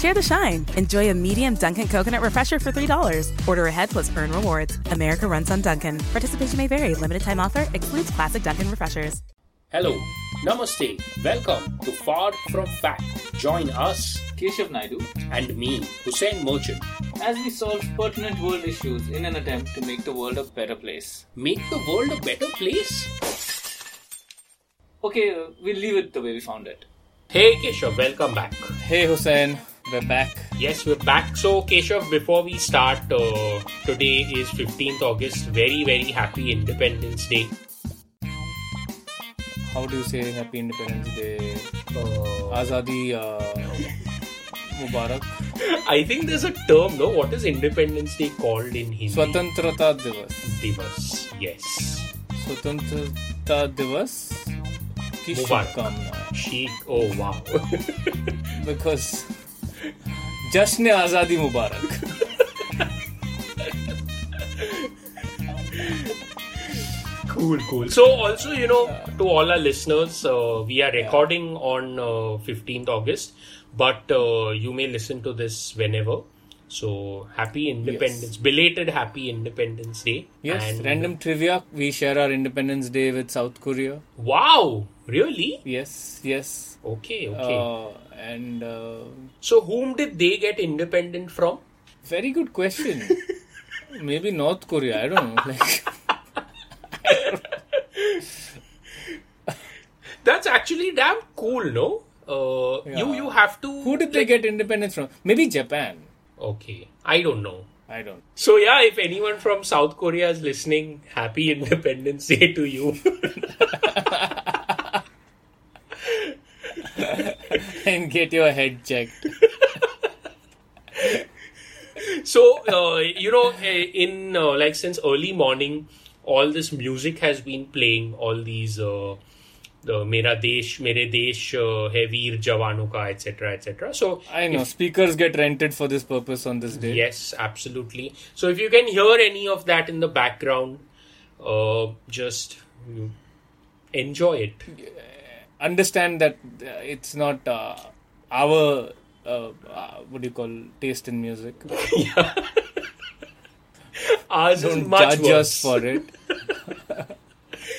Share the shine. Enjoy a medium Dunkin' coconut refresher for $3. Order ahead plus earn rewards. America runs on Dunkin'. Participation may vary. Limited time offer excludes classic Dunkin' refreshers. Hello, Namaste, welcome to Far From Fact. Join us, Keshav Naidu, and me, Hussein Merchant, as we solve pertinent world issues in an attempt to make the world a better place. Make the world a better place? Okay, uh, we'll leave it the way we found it. Hey Keshav, welcome back. Hey Hussein, we're back. Yes, we're back. So, Keshav, before we start, uh, today is 15th August. Very, very happy Independence Day. How do you say Happy Independence Day? Uh, Azadi uh, Mubarak. I think there's a term, no? What is Independence Day called in Hindi? Swatantrata Divas. Divas, yes. Swatantrata Divas. Mubarak. She, oh wow. because जश्न आजादी मुबारक Cool, cool. So, also, you know, to all our listeners, uh, we are recording on uh, 15th August, but uh, you may listen to this whenever. So, happy Independence, belated Happy Independence Day. yes And- random trivia we share our Independence Day with South Korea Wow, Really? yes yes Okay, okay. uh, and uh, so, whom did they get independent from? very good question maybe North Korea I don't know like That's actually damn cool, no? Uh, You Yeah. you have to. who did they get independence from maybe Japan Okay, I don't know. I don't So yeah, if anyone from South Korea is listening, happy Independence Day to you. and get your head checked so uh, you know, eh, in uh, like since early morning, all this music has been playing. All these uh, the Mera Desh, Mere Desh, uh, Hai Veer Jawano Ka, etc., etc. So I know speakers get rented for this purpose on this day Yes, absolutely. So if you can hear any of that in the background, uh, just enjoy it. Understand that uh, it's not uh, our uh, uh, what do you call taste in music Ours is don't much judge worse. us for it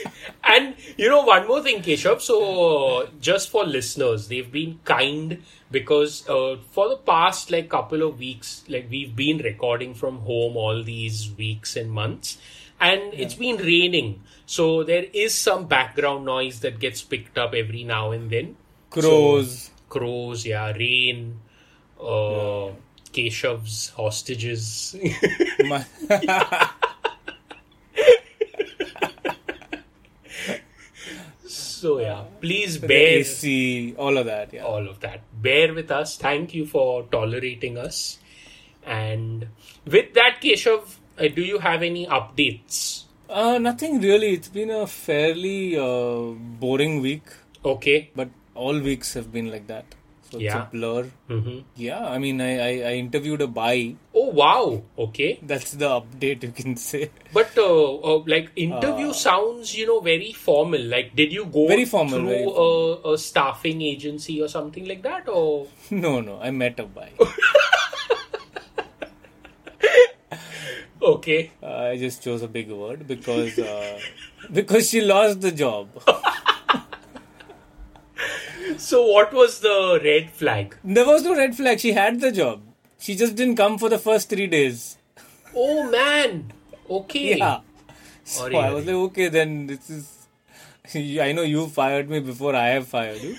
And you know, one more thing, Keshav. So, uh, just for listeners, they've been kind because uh, for the past like couple of weeks, like we've been recording from home all these weeks and months, and it's been raining. So there is some background noise that gets picked up every now and then. crows So, crows, yeah, rain, uh, Keshav's hostages. My- so yeah, please bear AC all of that yeah all of that. Bear with us. Thank you for tolerating us. And with that, Keshav, uh, do you have any updates? uh, nothing really it's been a fairly uh, boring week Okay. but all weeks have been like that so it's Yeah. a blur hmm yeah I mean I, I, I interviewed a bai Oh wow. Okay. that's the update you can say But uh, uh, like interview sounds, you know, very formal. Like, did you go Very formal, through very a, a staffing agency or something like that, or no no I met a bai okay? Uh, I just chose a big word because uh, because she lost the job. So, what was the red flag? There was no red flag. She had the job. She just didn't come for the first three days. Oh man. Okay. Yeah. So Sorry, I was sorry. like, okay, then this is. I know you fired me before I have fired you,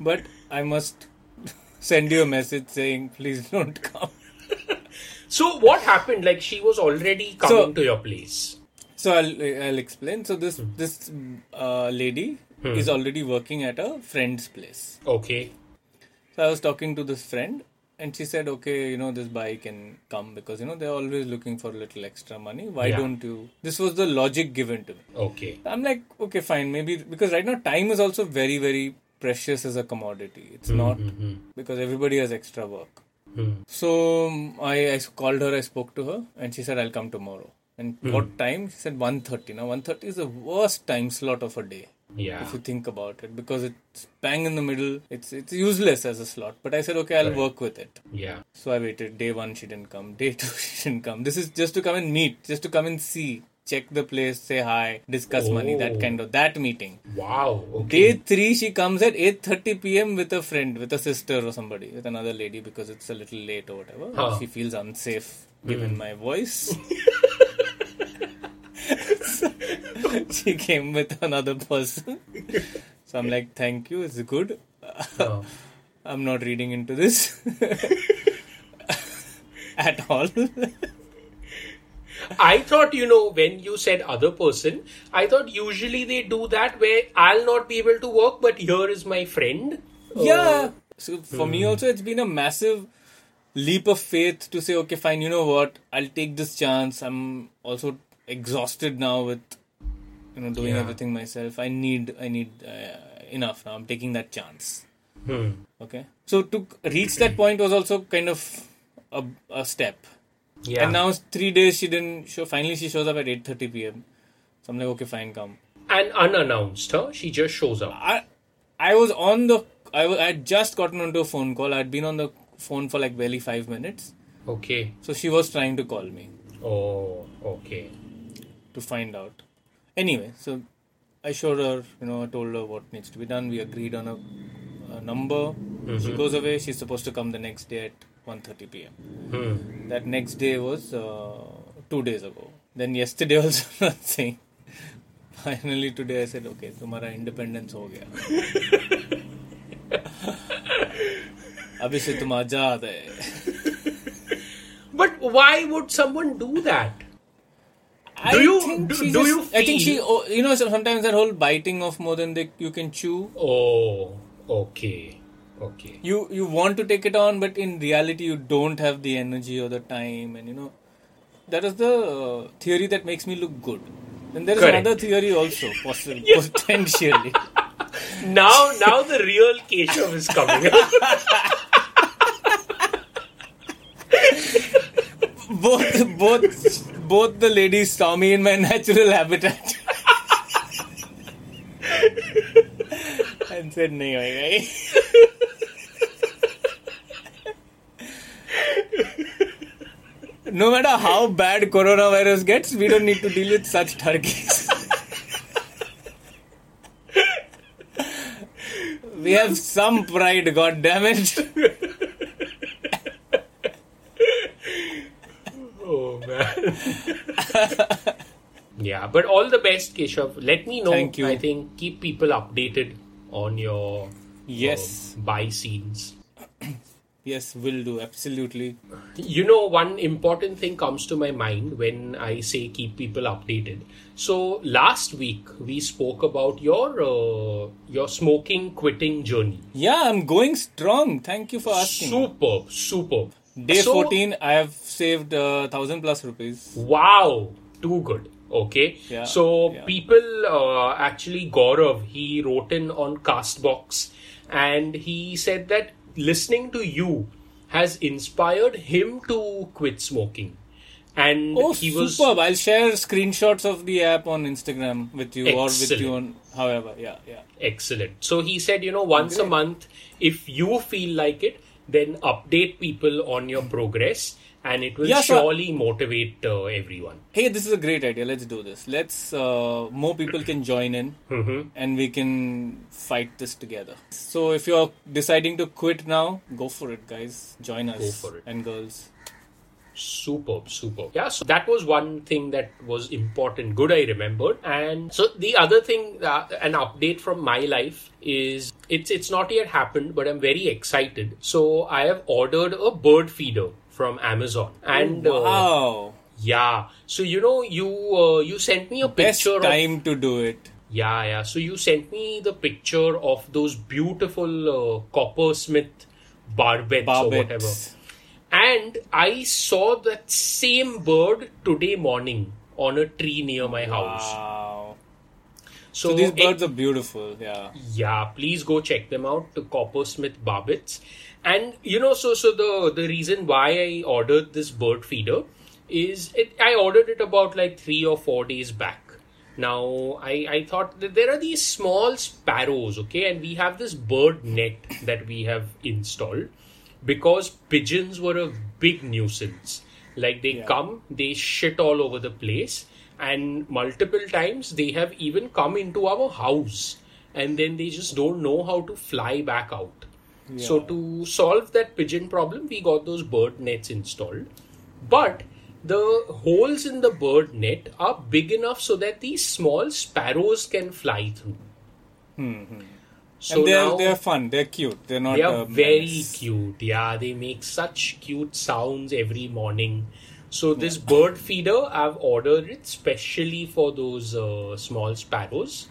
but I must send you a message saying, please don't come. So what happened? Like she was already coming So- to your place. So I'll I'll explain. So this this uh, lady Hmm. is already working at a friend's place. Okay. So I was talking to this friend, and she said, okay, you know, this bike can come because, you know, they're always looking for a little extra money. Why Yeah. don't you? This was the logic given to me. Okay. I'm like, okay, fine, maybe because right now time is also very, very precious as a commodity. It's not because everybody has extra work. So I, I called her, I spoke to her, and she said, I'll come tomorrow. And hmm. what time? She said 1.30. Now 1.30 is the worst time slot of a day Yeah. if you think about it because it's bang in the middle. It's it's useless as a slot. But I said, okay, I'll Correct. work with it. Yeah. So I waited. Day one, she didn't come. Day two, she didn't come. This is just to come and meet, just to come and see, check the place, say hi, discuss money, that Oh. kind of that meeting. Wow. Okay. Day three, she comes at 8:30 p.m. with a friend, with a sister or somebody, with another lady because it's a little late or whatever. Huh. She feels unsafe hmm. given my voice. So, she came with another person. So I'm like, thank you, it's good. Oh. I'm not reading into this at all. I thought, you know, when you said other person, I thought usually they do that where I'll not be able to work, but here is my friend. Yeah. So for me also, it's been a massive leap of faith to say, okay, fine, you know what? I'll take this chance. I'm also exhausted now with, you know, doing Yeah. everything myself. I need, I need uh, enough now. I'm taking that chance. Hmm. Okay. So to reach that point was also kind of a, a step. Yeah. And now three days she didn't show. Finally, she shows up at 8:30 p.m. So I'm like, okay, fine, come. and unannounced, huh? She just shows up. I I was on the I wa- I had just gotten onto a phone call. I'd been on the phone for like barely five minutes. Okay. So she was trying to call me Oh, okay. to find out. Anyway, so I showed her, you know, I told her what needs to be done. We agreed on a, a number. She mm-hmm. goes away. She's supposed to come the next day at 1:30 p.m. Hmm. That next day was uh, two days ago. Then yesterday also nothing. Finally today I said, okay, तुम्हारा independence हो गया. अभी से तुम आजाद है. But why would someone do that? I Do you- think do- she do just- you I think she, feel- oh, you know, sometimes that whole biting off more than they, you can chew. Oh, okay. Okay. You you want to take it on, but in reality, you don't have the energy or the time, and you know, that is the uh, theory that makes me look good. And there is Correct. another theory also, possibly, potentially. Now, now the real Keshav is coming up. both both both the ladies saw me in my natural habitat and said nahi hoega ye." No matter how bad coronavirus gets we don't need to deal with such turkeys we have some pride god damn it Oh man. yeah, but all the best, Keshav. Let me know. Thank you. I think keep people updated on your yes uh, bai scenes. yes will do absolutely You know, one important thing comes to my mind when I say keep people updated. So last week we spoke about your uh, your smoking quitting journey. Yeah, I'm going strong. Thank you for asking. Superb, superb. Day So- 14, I have saved uh, thousand plus rupees. Wow, too good. Okay, Yeah, so yeah. people uh, actually Gaurav he wrote in on Castbox and he said that listening to you has inspired him to quit smoking, and Oh, he was superb! I'll share screenshots of the app on Instagram with you or with you on however. Yeah, yeah. excellent. So he said, you know, once a month, if you feel like it, then update people on your progress, and it will Yeah, so- surely motivate uh, everyone. Hey, this is a great idea. Let's do this. Let's uh, more people can join in, Mm-hmm. and we can fight this together. So if you're deciding to quit now, go for it, guys. Join us Go for it. and girls. Superb, superb. Yeah, so that was one thing that was important. Good, I remembered. And so the other thing, uh, an update from my life is it's it's not yet happened, but I'm very excited. So I have ordered a bird feeder from Amazon, and uh, wow, yeah. So you know, you uh, you sent me a best picture of time to do it. yeah, yeah. So you sent me the picture of those beautiful uh, coppersmith barbets, or whatever. And I saw that same bird today morning on a tree near my house. Wow. So, So these it- birds are beautiful. Yeah. yeah, please go check them out. The Coppersmith Barbets, and you know, so so the the reason why I ordered this bird feeder is it, I ordered it about like three or four days back. Now I I thought that there are these small sparrows, okay, and we have this bird net that we have installed because pigeons were a big nuisance. Like they Yeah. come, they shit all over the place, and multiple times they have even come into our house, and then they just don't know how to fly back out. So to solve that pigeon problem, we got those bird nets installed. But the holes in the bird net are big enough so that these small sparrows can fly through. Mm-hmm. So and they're now they're fun. They're cute. They're not. they are very cute. Yeah, they make such cute sounds every morning. So this bird feeder, I've ordered it specially for those uh, small sparrows,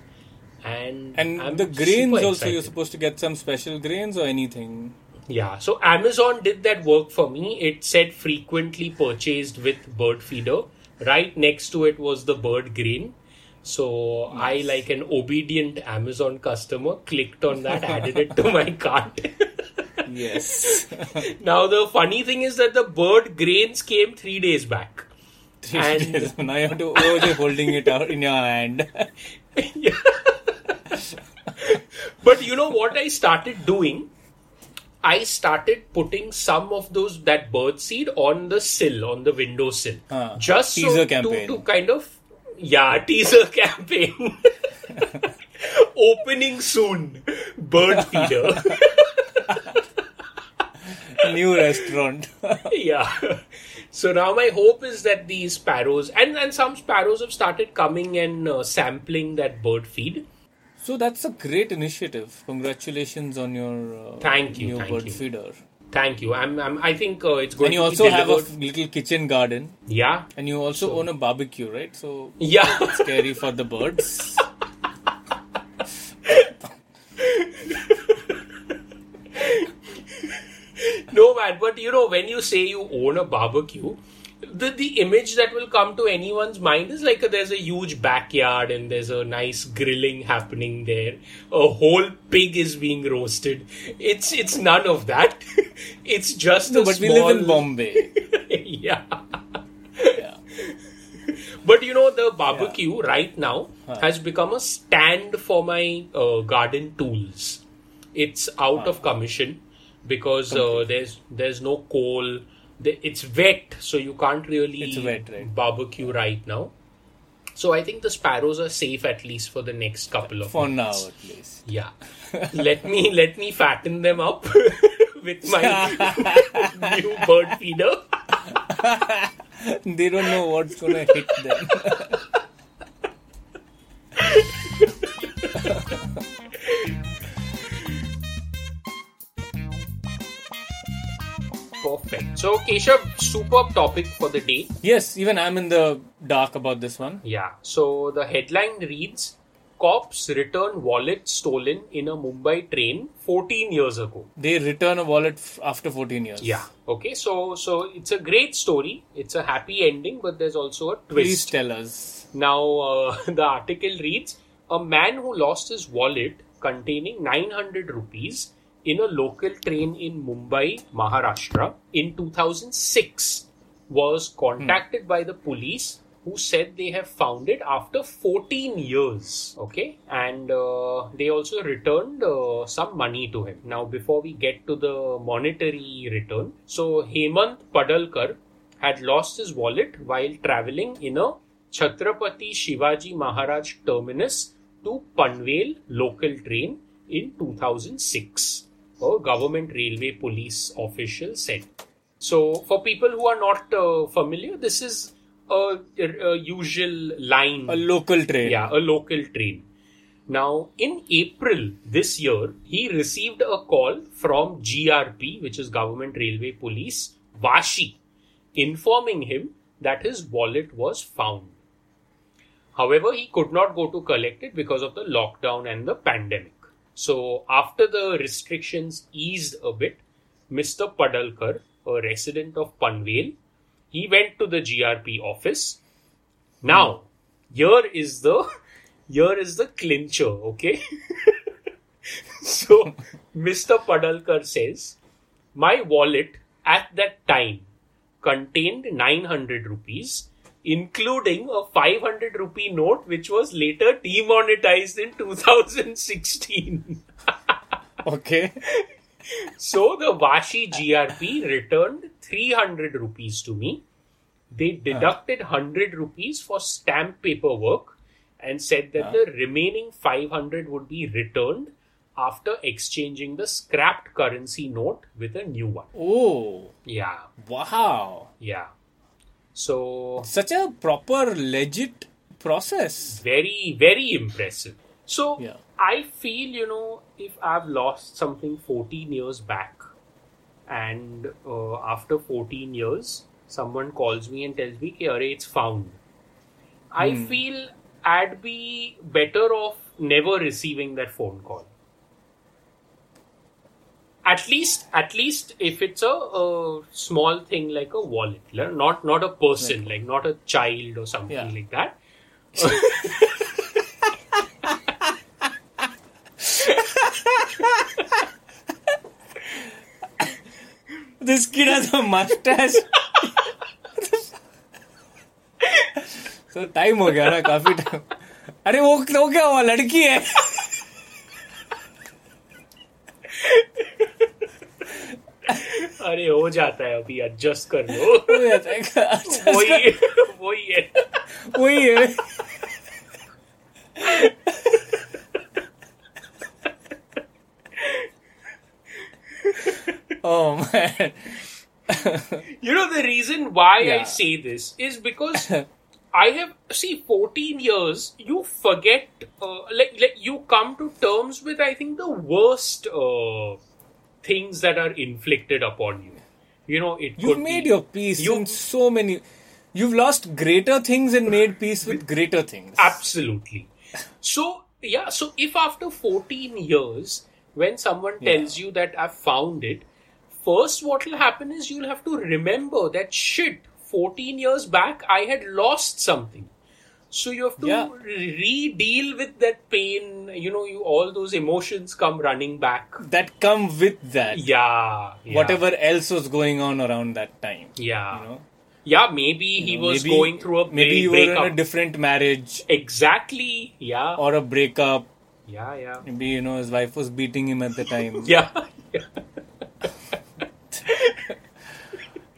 and And I'm the grains also, you're supposed to get some special grains or anything. Yeah, so Amazon did that work for me. It said frequently purchased with bird feeder. Right next to it was the bird grain. So I, like an obedient Amazon customer, clicked on that, added it to my cart. Yes. now the funny thing is that the bird grains came three days back. Three And- now you have to oh, you're holding it out in your hand. But you know what I started doing? I started putting some of those that bird seed on the sill, on the window sill, Ah, just so to, to kind of yeah teaser campaign. Opening soon, bird feeder. New restaurant. yeah. So now my hope is that these sparrows and and some sparrows have started coming and uh, sampling that bird feed. so that's a great initiative. Congratulations on your uh, Thank you, new thank bird you. feeder. Thank you. I'm, I'm I think uh, it's going And you to also be have a little kitchen garden, yeah. and you also own a barbecue, right? So Yeah. it's scary for the birds. But you know, when you say you own a barbecue, the, the image that will come to anyone's mind is like a, there's a huge backyard and there's a nice grilling happening there. A whole pig is being roasted. It's it's none of that. it's just No, a but small... we live in Bombay. yeah. Yeah. But you know, the barbecue right now has become a stand for my uh, garden tools. It's out of commission because uh, there's there's no coal. It's wet, so you can't really wet, right. barbecue right now. So I think the sparrows are safe at least for the next couple of For now, months. at least. Yeah. let me let me fatten them up with my new bird feeder. They don't know what's gonna hit them. Perfect. So Keshav, superb topic for the day. yes, even I'm in the dark about this one. Yeah. So the headline reads Cops return wallet stolen in a Mumbai train 14 years ago. They return a wallet f- after 14 years. Yeah. Okay. So so it's a great story. It's a happy ending, but there's also a twist. Please tell us. Now uh, the article reads a man who lost his wallet containing 900 rupees in a local train in Mumbai, Maharashtra in 2006 was contacted by the police who said they have found it after 14 years okay? And uh, they also returned uh, some money to him. Now before we get to the monetary return so hemant padalkar had lost his wallet while traveling in a chhatrapati shivaji maharaj terminus to panvel local train in 2006 a government railway police official said so, for people who are not uh, familiar, this is a, a usual line. A local train. Yeah, a local train. Now, in April this year, he received a call from GRP, which is Government Railway Police, Vashi, informing him that his wallet was found. However, he could not go to collect it because of the lockdown and the pandemic. So, after the restrictions eased a bit, Mr. Padalkar, a resident of Panvel, he went to the GRP office. Now, here is the here is the clincher, okay? so, Mr. Padalkar says, my wallet at that time contained 900 rupees, including a 500 rupee note which was later demonetized in 2016. Okay. so the Vashi GRP returned 300 rupees to me. They deducted 100 rupees for stamp paperwork and said that the remaining 500 would be returned after exchanging the scrapped currency note with a new one. Oh, Yeah, wow. yeah. So Such a proper, legit process. very, very impressive. So Yeah. I feel, you know, if I've lost something 14 years back and uh, after 14 years, someone calls me and tells me, "Ki, "Arey, it's found. I feel I'd be better off never receiving that phone call At least, at least if it's a, a small thing like a wallet, le- not not a person, like not a child or something Yeah. like that. This kid has a mustache. so time हो गया ना काफी time अरे वो वो क्या हुआ लड़की है अरे हो जाता है अभी एडजस्ट कर लो हो जाता है क्या? अच्छा, वही वही है वही है oh man You know the reason why I Yeah. say this is because I have see 14 years. You forget, uh, like like you come to terms with I think the worst uh, things that are inflicted upon you. You know, it you've made be- your peace You- in so many you've lost greater things and made peace with greater things Absolutely. So, yeah, so if after 14 years, when someone tells you that I've found it, first what will happen is you'll have to remember that shit, 14 years back, I had lost something. So you have to Yeah. re deal with that pain, you know, you all those emotions come running back. that come with that Yeah. yeah, whatever else was going on around that time Yeah. you know Yeah, maybe he was maybe, going through a maybe you break- were in a different marriage exactly. Yeah. or a breakup yeah, yeah. maybe you know his wife was beating him at the time Yeah.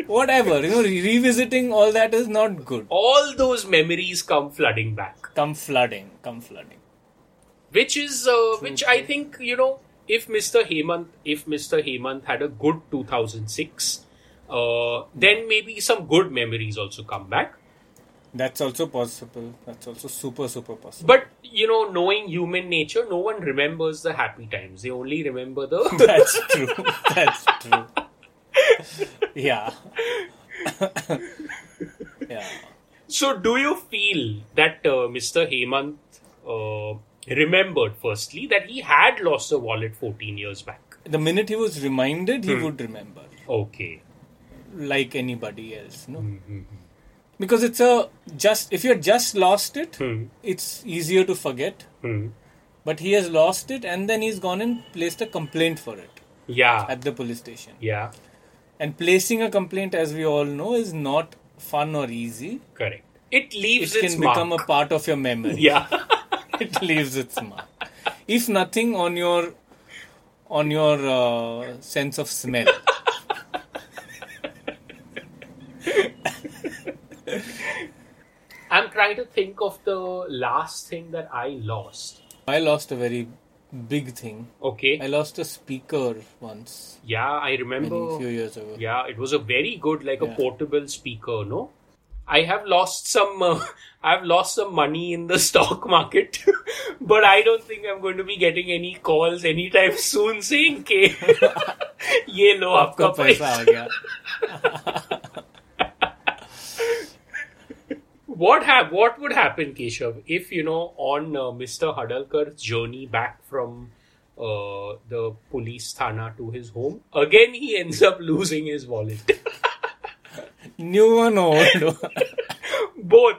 whatever you know re- revisiting all that is not good. All those memories come flooding back. Come flooding come flooding. Which is uh, which i think you know if mr hemant if mr hemant had a good 2006 uh, then maybe some good memories also come back. That's also possible. That's also super super possible. But you know knowing human nature no one remembers the happy times. They only remember the that's true. That's true yeah. Yeah. So do you feel that uh, mr hemant uh, remembered firstly that he had lost a wallet 14 years back? The minute he was reminded Hmm. he would remember. Okay. Like anybody else no? Hmm, because it's a just if you had just lost it Hmm. it's easier to forget. Hmm. but he has lost it and then he's gone and placed a complaint for it yeah. at the police station. Yeah and placing a complaint as we all know is not fun or easy. Correct. It leaves it its can become mark. a part of your memory. Yeah. It leaves its mark. If nothing on your on your uh, sense of smell. I'm trying to think of the last thing that I lost. i lost a very big thing Okay. i lost a speaker once Yeah, I many remember. few years ago Yeah, it was a very good, like a Yeah. portable speaker. No, I have lost some. Uh, I've lost some money in the stock market, but I don't think I'm going to be getting any calls anytime soon saying "के ये लो आपका आपका पैसा पैसा." आ गया what have what would happen, Keshav, if you know on uh, Mr. Padalkar's journey back from uh, the police thana to his home, again he ends up losing his wallet. New one or old? Both.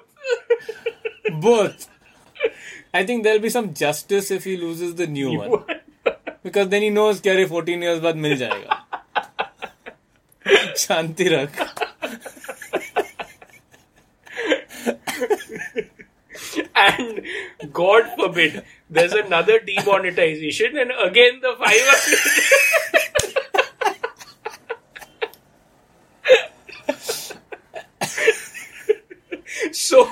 Both. I think there'll be some justice if he loses the new, new one. one. because then he knows, carry 14 years but mil jayega. Shanti रख and God forbid there's another demonetization, and again the 500. so,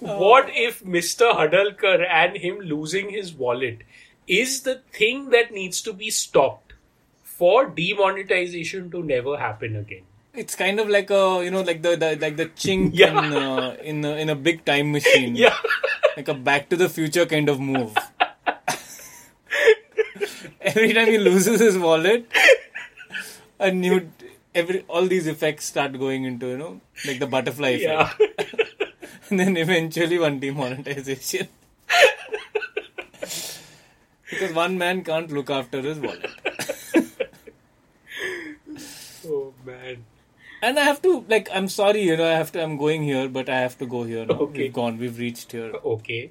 what if Mr. Padalkar and him losing his wallet is the thing that needs to be stopped for demonetization to never happen again? It's kind of like a you know like the, the like the chink Yeah. in uh, in a, in a big time machine. Yeah. Like a Back to the Future kind of move. Every time he loses his wallet, a new every all these effects start going into you know like the butterfly effect, Yeah. and then eventually one demonetization. because one man can't look after his wallet. oh man. And I have to like I'm sorry, you know, I have to I'm going here, but I have to go here now. Okay. We've gone, we've reached here. Okay.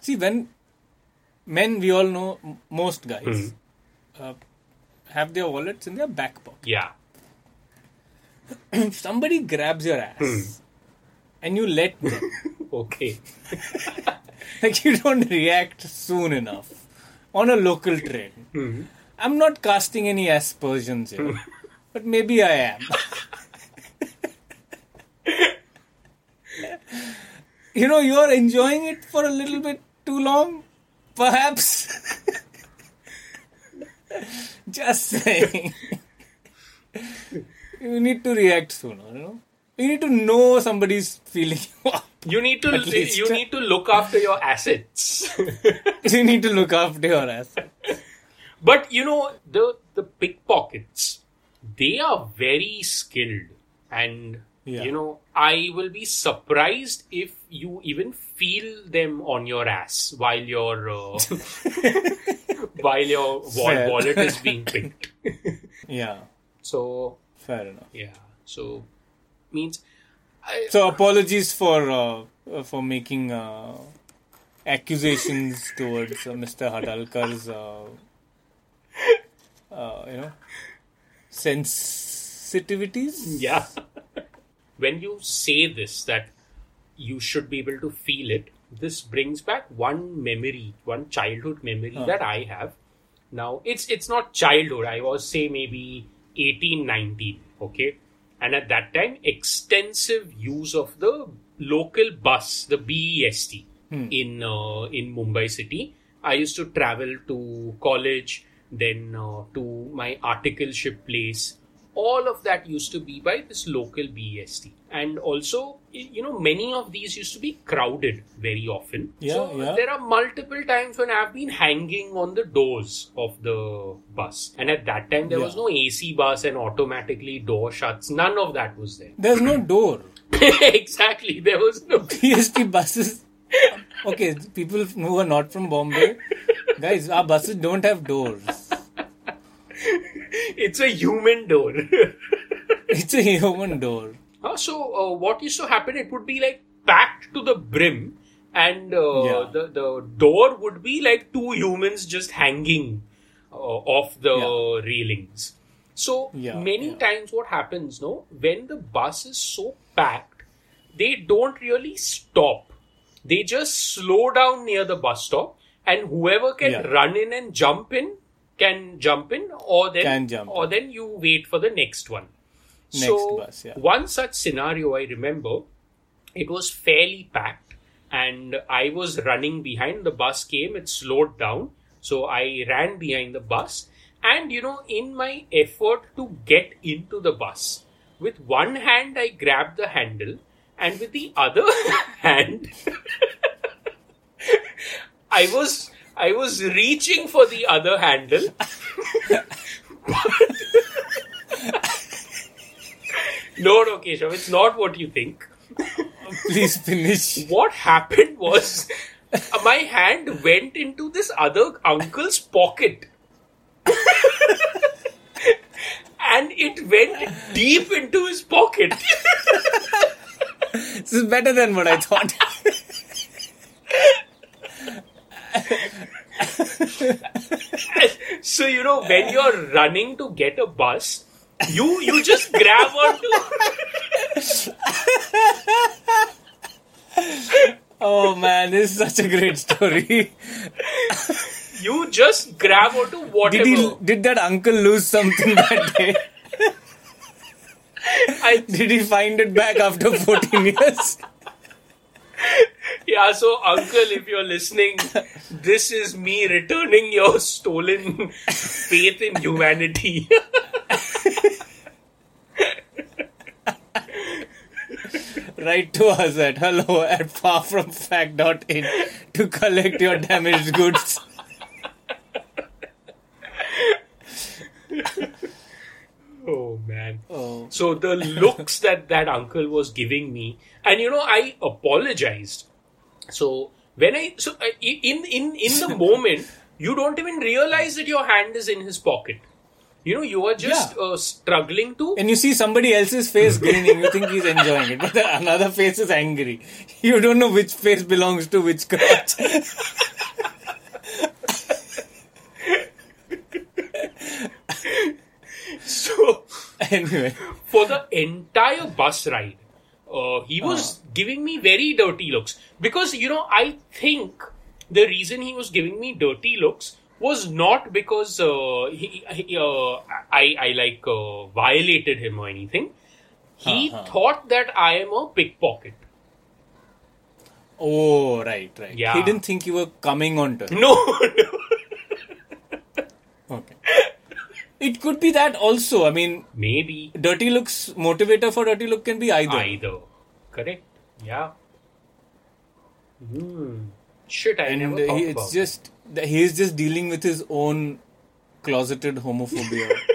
See, when men, we all know, most guys hmm. uh, have their wallets in their back pocket. Yeah. If somebody grabs your ass hmm. and you let them, Okay. like you don't react soon enough on a local train. Hmm. I'm not casting any aspersions here, but maybe I am. you know, you're enjoying it for a little bit too long, perhaps. Just saying. you need to react sooner, you know? You need to know somebody's feeling you up. You need to you need to look after your assets. you need to look after your ass. but you know the the pickpockets, they are very skilled, and Yeah. you know I will be surprised if you even feel them on your ass while your uh, while your wa- Fair. wallet is being picked. Yeah, So fair enough. yeah, so means I, So apologies for uh, uh, for making uh, accusations towards uh, Mr. Padalkar's uh, uh, you know sensitivities. Yeah. When you say this, that you should be able to feel it, this brings back one memory, one childhood memory that I have. Now, it's it's not childhood. I was, say, maybe 18, 19, okay? And at that time, extensive use of the local bus, the BEST, in uh, in Mumbai city. I used to travel to college, then uh, to my articleship place. All of that used to be by this local BEST, and also you know many of these used to be crowded very often. Yeah, so yeah. there are multiple times when I've been hanging on the doors of the bus, and at that time there was no AC bus and automatically door shuts. None of that was there. There's no door. exactly, there was no. BEST buses. Okay, people who are not from Bombay, guys, our buses don't have doors. It's a human door. It's a human door. Uh, so uh, what used to happen? It would be like packed to the brim, and uh, Yeah. the the door would be like two humans just hanging uh, off the Yeah. railings. So Yeah, many times, what happens? No, when the bus is so packed, they don't really stop. They just slow down near the bus stop, and whoever can run in and jump in can jump in, or then or then you wait for the next one. Next so bus, yeah. one such scenario I remember, it was fairly packed, and I was running behind. The bus came, it slowed down, so I ran behind the bus. And you know, in my effort to get into the bus, with one hand I grabbed the handle, and with the other hand, I was I was reaching for the other handle. no, no, Keshav, it's not what you think. Please finish. What happened was my hand went into this other uncle's pocket. and it went deep into his pocket. This is better than what I thought. So you know when you're running to get a bus, you you just grab onto oh man, this is such a great story. you just grab onto whatever. Did he? Did that uncle lose something that day? I, Did he find it back after 14 years? yeah, so uncle, if you're listening, this is me returning your stolen faith in humanity. Write to us at hello at farfromfact.in to collect your damaged goods. oh man. Oh. So the looks that that uncle was giving me, and you know, I apologized. So when I so in in in the moment, you don't even realize that your hand is in his pocket. You know, you are just Yeah. uh, struggling to. And you see somebody else's face grinning, you think he's enjoying it, but the another face is angry. You don't know which face belongs to which crotch. So anyway, for the entire bus ride, uh, he was giving me very dirty looks because you know I think the reason he was giving me dirty looks was not because uh, he, he, uh, I I like uh, violated him or anything. He Uh-huh. thought that I am a pickpocket. oh right, right. Yeah. He didn't think you were coming on to. No, no. Okay. It could be that also. I mean, maybe dirty looks motivator for dirty look can be either. either. Correct. Yeah. Hmm. Shit, I and never thought he, about it's just that he is just dealing with his own closeted homophobia.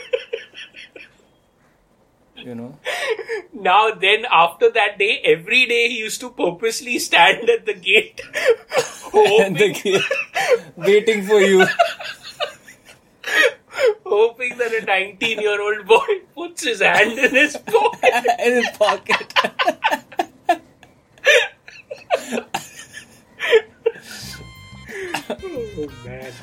you know. Now, then, after that day, every day he used to purposely stand at the gate, and the hoping, kid waiting for you. hoping that a 19 year old boy puts his hand in his pocket. in his pocket. Oh, man.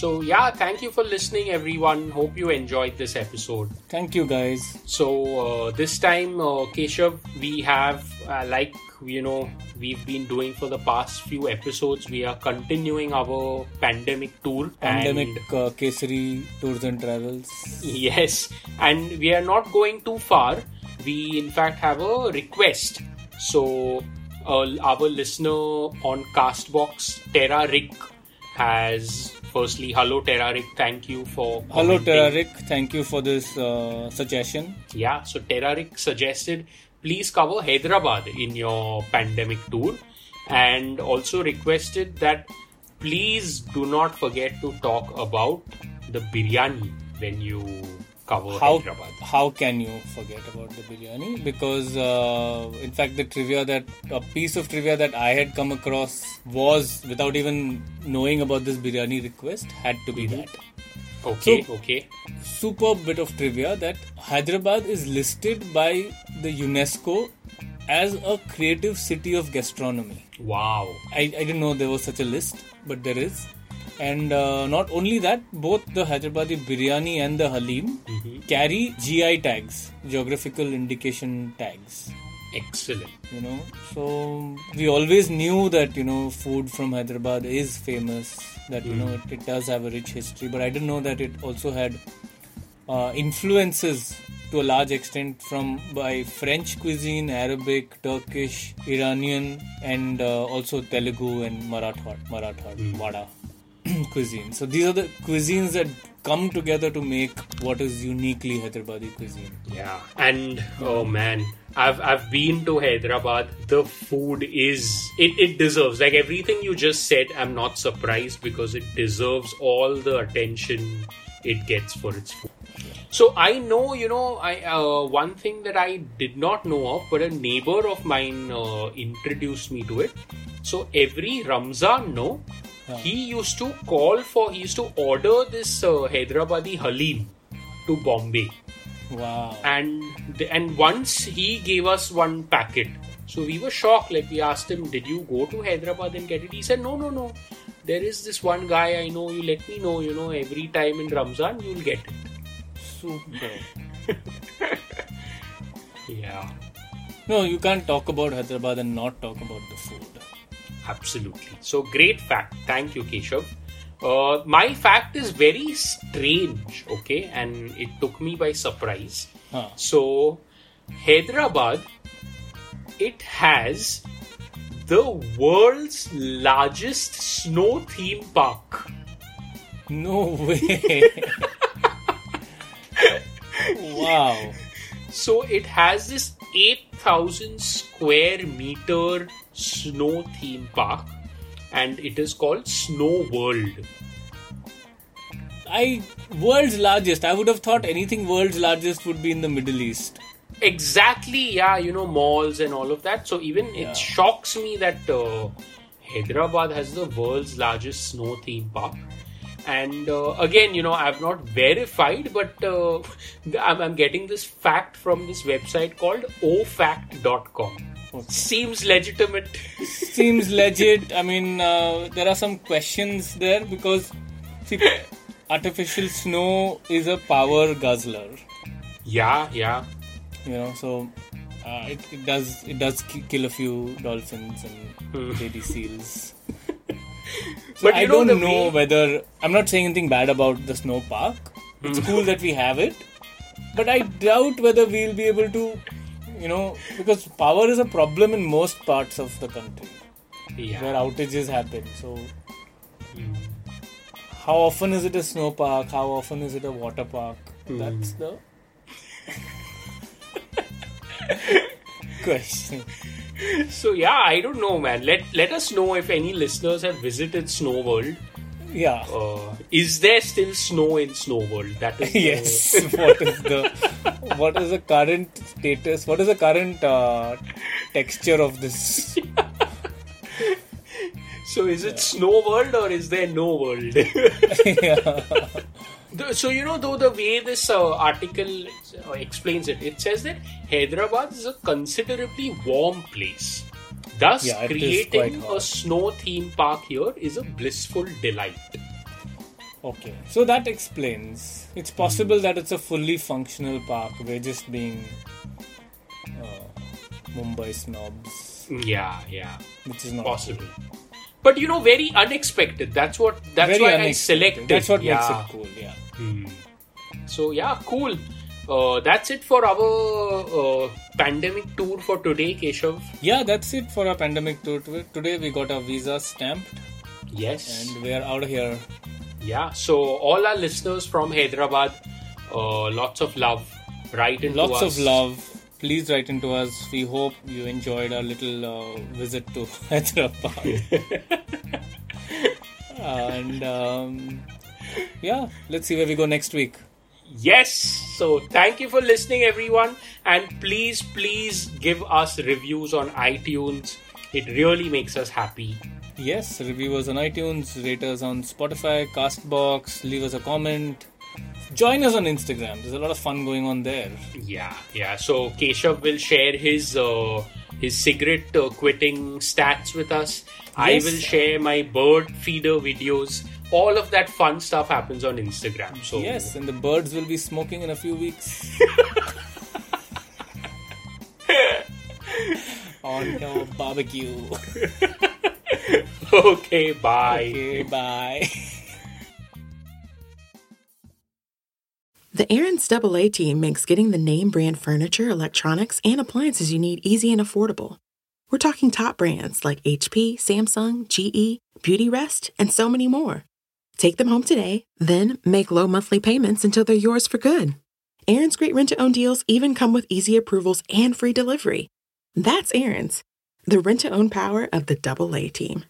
So, yeah, thank you for listening, everyone. Hope you enjoyed this episode. Thank you, guys. So uh, this time, uh, Keshav, we have uh, like you know we've been doing for the past few episodes. We are continuing our pandemic tour. Pandemic And, uh, Kesari Tours and Travels. yes, and we are not going too far. We in fact have a request. So uh, our listener on Castbox, Terra Rick, has firstly hello terraric Thank you for Hello, terraric Thank you for this uh, suggestion. Yeah, so terraric suggested please cover Hyderabad in your pandemic tour and also requested that please do not forget to talk about the biryani when you cover How Hyderabad. how can you forget about the biryani? Because uh, in fact, the trivia that a piece of trivia that I had come across was without even knowing about this biryani request had to be that. Okay, So- okay. superb bit of trivia that Hyderabad is listed by the UNESCO as a creative city of gastronomy. Wow. I, I didn't know there was such a list, but there is. And uh, not only that, both the Hyderabadi biryani and the halim carry GI tags, geographical indication tags. Excellent. You know, so we always knew that you know food from Hyderabad is famous. That you know it, it does have a rich history, but I didn't know that it also had uh, influences to a large extent from by French cuisine, Arabic, Turkish, Iranian, and uh, also Telugu and Maratha, Maratha, Vada cuisine. So these are the cuisines that come together to make what is uniquely Hyderabadi cuisine. Yeah, and oh man, I've I've been to Hyderabad. The food is it, it deserves like everything you just said. I'm not surprised because it deserves all the attention it gets for its food. So I know, you know, I uh, one thing that I did not know of, but a neighbor of mine uh, introduced me to it. So every Ramzan, no, he used to call for, he used to order this uh, Hyderabadi Halim to Bombay, Wow. and and once he gave us one packet. So we were shocked. Like we asked him, "Did you go to Hyderabad and get it?" He said, "No, no, no. There is this one guy I know. You let me know. You know, every time in Ramzan you'll get it." Super. Yeah. No, you can't talk about Hyderabad and not talk about the food. Absolutely. So great fact. Thank you, Keshav. Uh, my fact is very strange, okay, and it took me by surprise. Huh. So, Hyderabad, it has the world's largest snow theme park. No way. wow. So, it has this 8,000 square meter snow theme park, and it is called Snow World. I world's largest. I would have thought anything world's largest would be in the Middle East. Exactly, yeah, you know, malls and all of that. So even Yeah. it shocks me that uh, Hyderabad has the world's largest snow theme park. And uh, again, you know, I've not verified, but uh, I'm, I'm getting this fact from this website called ofact.com. Seems legitimate. Seems legit. I mean, uh, there are some questions there because see, artificial snow is a power guzzler. yeah, yeah. You know, so uh, it, it does it does kill a few dolphins and baby seals. So But I know don't know way- whether I'm not saying anything bad about the snow park. It's cool that we have it, but I doubt whether we'll be able to, you know, because power is a problem in most parts of the country Yeah. where outages happen. So, hmm. how often is it a snow park? How often is it a water park? Hmm. That's the question. So yeah, I don't know, man. Let let us know if any listeners have visited Snow World. Yeah. Uh, is there still snow in Snow World? That is the- yes. what is the what is the current status? What is the current uh, texture of this? So is it Snow World or is there no world? yeah. So you know, though the way this uh, article uh, explains it, it says that Hyderabad is a considerably warm place. Thus, Yeah, creating a snow theme park here is a blissful delight. Okay. So that explains. It's possible that it's a fully functional park. We're just being uh, Mumbai snobs, Yeah, yeah, which is not possible. But you know, very unexpected. That's what. That's Very why I selected. That's what yeah. makes it cool. Yeah. So yeah, cool. Uh, that's it for our uh, pandemic tour for today, Keshav. Yeah, that's it for our pandemic tour. today. We got our visa stamped Yes. and we're out of here. Yeah, so all our listeners from Hyderabad, uh, lots of love. Write into Lots us. of love. Please write into us. We hope you enjoyed our little uh, visit to Hyderabad. and um, yeah, let's see where we go next week. Yes. So thank you for listening, everyone, and please, please give us reviews on iTunes. It really makes us happy. Yes, reviewers on iTunes, raters on Spotify, Castbox, leave us a comment. Join us on Instagram. There's a lot of fun going on there. Yeah, yeah. So Keshav will share his uh, his cigarette uh, quitting stats with us. I will share my bird feeder videos. All of that fun stuff happens on Instagram. So Yes, and the birds will be smoking in a few weeks. on your barbecue. okay, bye. Okay, bye. The Aaron's AA team makes getting the name brand furniture, electronics, and appliances you need easy and affordable. We're talking top brands like HP, Samsung, GE, Beautyrest, and so many more. Take them home today, then make low monthly payments until they're yours for good. Aaron's great rent to own deals even come with easy approvals and free delivery. That's Aaron's, the rent to own power of the AA team.